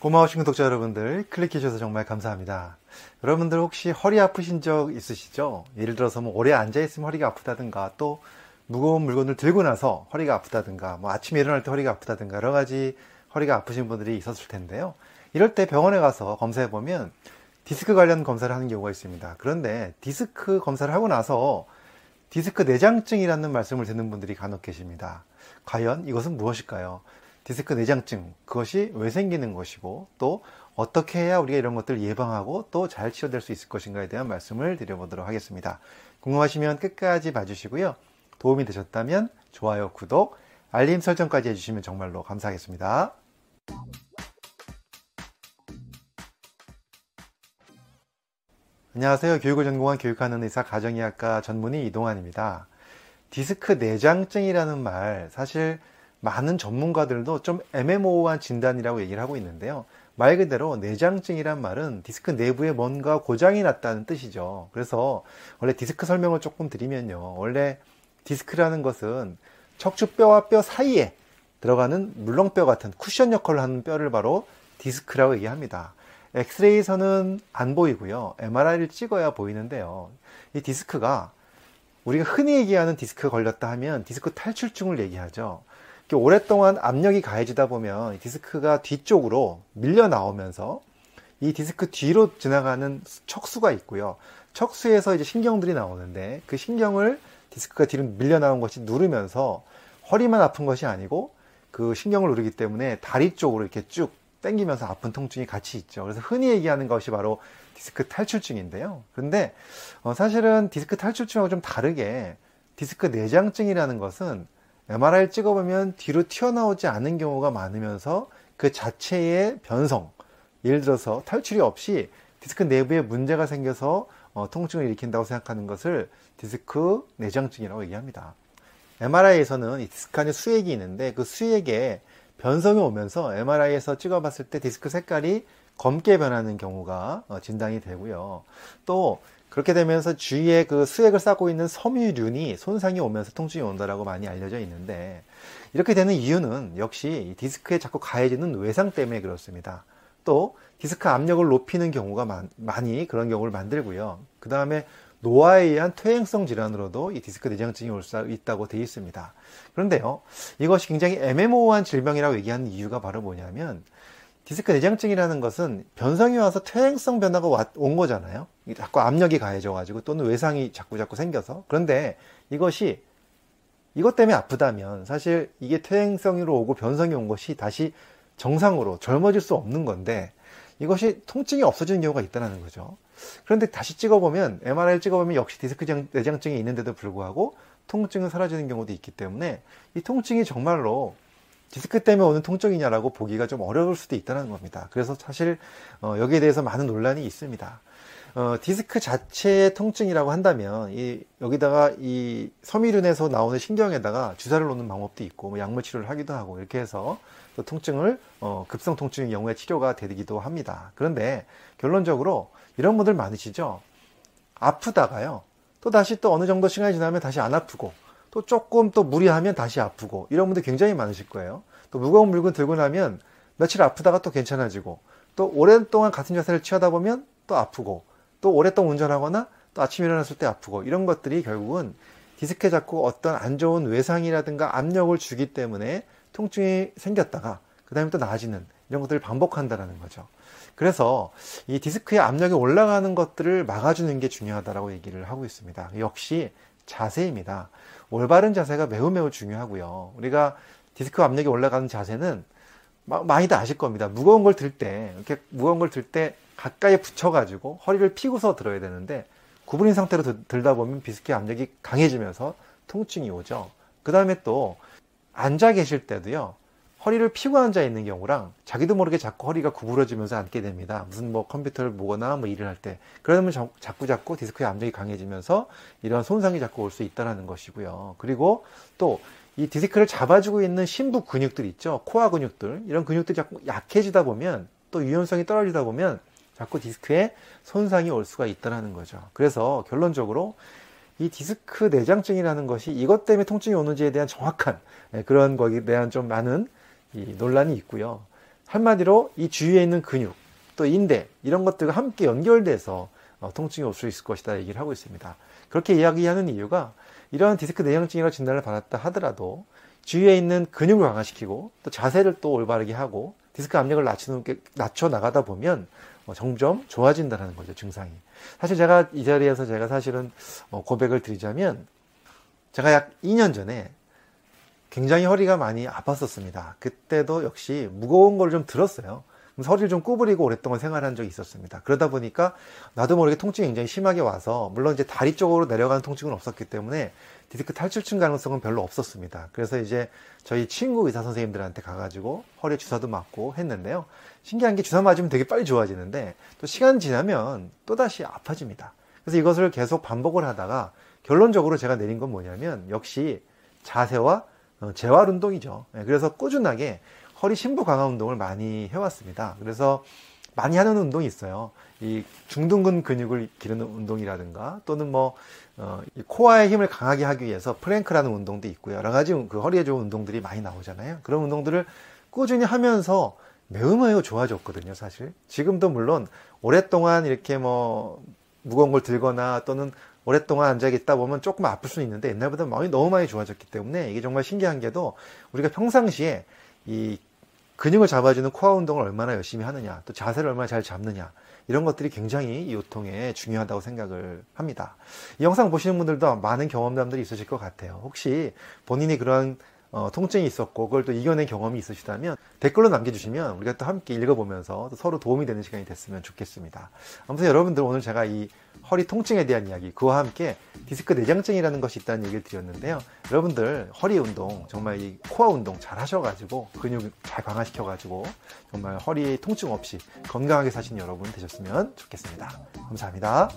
고마우신 구독자 여러분들 클릭해 주셔서 정말 감사합니다. 여러분들 혹시 허리 아프신 적 있으시죠? 예를 들어서 뭐 오래 앉아 있으면 허리가 아프다든가 또 무거운 물건을 들고 나서 허리가 아프다든가 뭐 아침에 일어날 때 허리가 아프다든가 여러 가지 허리가 아프신 분들이 있었을 텐데요. 이럴 때 병원에 가서 검사해 보면 디스크 관련 검사를 하는 경우가 있습니다. 그런데 디스크 검사를 하고 나서 디스크 내장증이라는 말씀을 듣는 분들이 간혹 계십니다. 과연 이것은 무엇일까요? 디스크 내장증, 그것이 왜 생기는 것이고, 또 어떻게 해야 우리가 이런 것들을 예방하고 또 잘 치료될 수 있을 것인가에 대한 말씀을 드려보도록 하겠습니다. 궁금하시면 끝까지 봐주시고요. 도움이 되셨다면 좋아요, 구독, 알림 설정까지 해주시면 정말로 감사하겠습니다. 안녕하세요. 교육을 전공한 교육하는 의사 가정의학과 전문의 이동환입니다. 디스크 내장증이라는 말, 사실 많은 전문가들도 좀 애매모호한 진단이라고 얘기를 하고 있는데요. 말 그대로 내장증이란 말은 디스크 내부에 뭔가 고장이 났다는 뜻이죠. 그래서 원래 디스크 설명을 조금 드리면요. 원래 디스크라는 것은 척추뼈와 뼈 사이에 들어가는 물렁뼈 같은 쿠션 역할을 하는 뼈를 바로 디스크라고 얘기합니다. 엑스레이에서는 안 보이고요. MRI를 찍어야 보이는데요. 이 디스크가 우리가 흔히 얘기하는 디스크 걸렸다 하면 디스크 탈출증을 얘기하죠. 오랫동안 압력이 가해지다 보면 디스크가 뒤쪽으로 밀려 나오면서 이 디스크 뒤로 지나가는 척수가 있고요. 척수에서 이제 신경들이 나오는데 그 신경을 디스크가 뒤로 밀려 나온 것이 누르면서 허리만 아픈 것이 아니고 그 신경을 누르기 때문에 다리 쪽으로 이렇게 쭉 당기면서 아픈 통증이 같이 있죠. 그래서 흔히 얘기하는 것이 바로 디스크 탈출증인데요. 그런데 어 사실은 디스크 탈출증하고 좀 다르게 디스크 내장증이라는 것은 MRI를 찍어보면 뒤로 튀어나오지 않은 경우가 많으면서 그 자체의 변성, 예를 들어서 탈출이 없이 디스크 내부에 문제가 생겨서 어, 통증을 일으킨다고 생각하는 것을 디스크 내장증이라고 얘기합니다. MRI에서는 이 디스크 안에 수액이 있는데 그 수액에 변성이 오면서 MRI에서 찍어봤을 때 디스크 색깔이 검게 변하는 경우가 어, 진단이 되고요. 또 그렇게 되면서 주위에 그 수액을 싸고 있는 섬유륜이 손상이 오면서 통증이 온다라고 많이 알려져 있는데 이렇게 되는 이유는 역시 디스크에 자꾸 가해지는 외상 때문에 그렇습니다. 또 디스크 압력을 높이는 경우가 많이 그런 경우를 만들고요. 그 다음에 노화에 의한 퇴행성 질환으로도 이 디스크 내장증이 올 수 있다고 되어 있습니다. 그런데요, 이것이 굉장히 애매모호한 질병이라고 얘기하는 이유가 바로 뭐냐면 디스크 내장증이라는 것은 변성이 와서 퇴행성 변화가 온 거잖아요. 자꾸 압력이 가해져 가지고 또는 외상이 자꾸 자꾸 생겨서. 그런데 이것이 이것 때문에 아프다면 사실 이게 퇴행성으로 오고 변성이 온 것이 다시 정상으로 젊어질 수 없는 건데 이것이 통증이 없어지는 경우가 있다는 거죠. 그런데 다시 찍어보면 MRI를 찍어보면 역시 디스크 내장증이 있는데도 불구하고 통증은 사라지는 경우도 있기 때문에 이 통증이 정말로 디스크 때문에 오는 통증이냐라고 보기가 좀 어려울 수도 있다는 겁니다. 그래서 사실 어, 여기에 대해서 많은 논란이 있습니다. 어, 디스크 자체의 통증이라고 한다면 이, 여기다가 이 섬유륜에서 나오는 신경에다가 주사를 놓는 방법도 있고 뭐 약물 치료를 하기도 하고 이렇게 해서 또 통증을 어, 급성 통증의 경우에 치료가 되기도 합니다. 그런데 결론적으로 이런 분들 많으시죠? 아프다가요. 또 다시 또 어느 정도 시간이 지나면 다시 안 아프고 또 조금 또 무리하면 다시 아프고 이런 분들 굉장히 많으실 거예요. 또 무거운 물건 들고 나면 며칠 아프다가 또 괜찮아지고 또 오랫동안 같은 자세를 취하다 보면 또 아프고 또 오랫동안 운전하거나 또 아침 일어났을 때 아프고 이런 것들이 결국은 디스크에 자꾸 어떤 안 좋은 외상이라든가 압력을 주기 때문에 통증이 생겼다가 그 다음에 또 나아지는 이런 것들을 반복한다라는 거죠. 그래서 이 디스크의 압력이 올라가는 것들을 막아주는 게 중요하다라고 얘기를 하고 있습니다. 역시 자세입니다. 올바른 자세가 매우 매우 중요하고요. 우리가 디스크 압력이 올라가는 자세는 많이들 아실 겁니다. 무거운 걸 들 때, 이렇게 무거운 걸 들 때 가까이 붙여가지고 허리를 피고서 들어야 되는데 구부린 상태로 들 다 보면 디스크 압력이 강해지면서 통증이 오죠. 그 다음에 또 앉아 계실 때도요. 허리를 피고 앉아 있는 경우랑 자기도 모르게 자꾸 허리가 구부러지면서 앉게 됩니다. 무슨 뭐 컴퓨터를 보거나 뭐 일을 할 때. 그러면 자꾸 자꾸 디스크의 압력이 강해지면서 이런 손상이 자꾸 올 수 있다는 것이고요. 그리고 또 이 디스크를 잡아주고 있는 심부 근육들 있죠. 코어 근육들. 이런 근육들이 자꾸 약해지다 보면 또 유연성이 떨어지다 보면 자꾸 디스크에 손상이 올 수가 있다는 거죠. 그래서 결론적으로 이 디스크 내장증이라는 것이 이것 때문에 통증이 오는지에 대한 정확한 예, 그런 거기에 대한 좀 많은 이 논란이 있고요. 한마디로 이 주위에 있는 근육, 또 인대 이런 것들과 함께 연결돼서 어, 통증이 올 수 있을 것이다 얘기를 하고 있습니다. 그렇게 이야기하는 이유가 이러한 디스크 내장증이라고 진단을 받았다 하더라도 주위에 있는 근육을 강화시키고 또 자세를 또 올바르게 하고 디스크 압력을 낮춰 나가다 보면 어, 점점 좋아진다는 거죠 증상이. 사실 제가 이 자리에서 제가 사실은 어, 고백을 드리자면 제가 약 2년 전에 굉장히 허리가 많이 아팠었습니다. 그때도 역시 무거운 걸 좀 들었어요. 허리를 좀 구부리고 오랫동안 생활한 적이 있었습니다. 그러다 보니까 나도 모르게 통증이 굉장히 심하게 와서 물론 이제 다리 쪽으로 내려가는 통증은 없었기 때문에 디스크 탈출증 가능성은 별로 없었습니다. 그래서 이제 저희 친구 의사 선생님들한테 가가지고 허리 주사도 맞고 했는데요. 신기한 게 주사 맞으면 되게 빨리 좋아지는데 또 시간 지나면 또 다시 아파집니다. 그래서 이것을 계속 반복을 하다가 결론적으로 제가 내린 건 뭐냐면 역시 자세와 어, 재활 운동이죠. 네, 그래서 꾸준하게 허리 심부 강화 운동을 많이 해왔습니다. 그래서 많이 하는 운동이 있어요. 이 중둔근 근육을 기르는 운동이라든가 또는 뭐 어, 코어의 힘을 강하게 하기 위해서 프랭크라는 운동도 있고요. 여러 가지 그 허리에 좋은 운동들이 많이 나오잖아요. 그런 운동들을 꾸준히 하면서 매우 매우 좋아졌거든요, 사실. 지금도 물론 오랫동안 이렇게 뭐 무거운 걸 들거나 또는 오랫동안 앉아 있다 보면 조금 아플 수는 있는데 옛날보다 많이 너무 많이 좋아졌기 때문에 이게 정말 신기한 게도 우리가 평상시에 이 근육을 잡아주는 코어 운동을 얼마나 열심히 하느냐, 또 자세를 얼마나 잘 잡느냐, 이런 것들이 굉장히 이 요통에 중요하다고 생각을 합니다. 이 영상 보시는 분들도 많은 경험담들이 있으실 것 같아요. 혹시 본인이 그런 어, 통증이 있었고 그걸 또 이겨낸 경험이 있으시다면 댓글로 남겨주시면 우리가 또 함께 읽어보면서 서로 도움이 되는 시간이 됐으면 좋겠습니다. 아무튼 여러분들 오늘 제가 이 허리 통증에 대한 이야기 그와 함께 디스크 내장증이라는 것이 있다는 얘기를 드렸는데요. 여러분들 허리 운동 정말 이 코어 운동 잘 하셔가지고 근육 잘 강화시켜가지고 정말 허리 통증 없이 건강하게 사신 여러분 되셨으면 좋겠습니다. 감사합니다.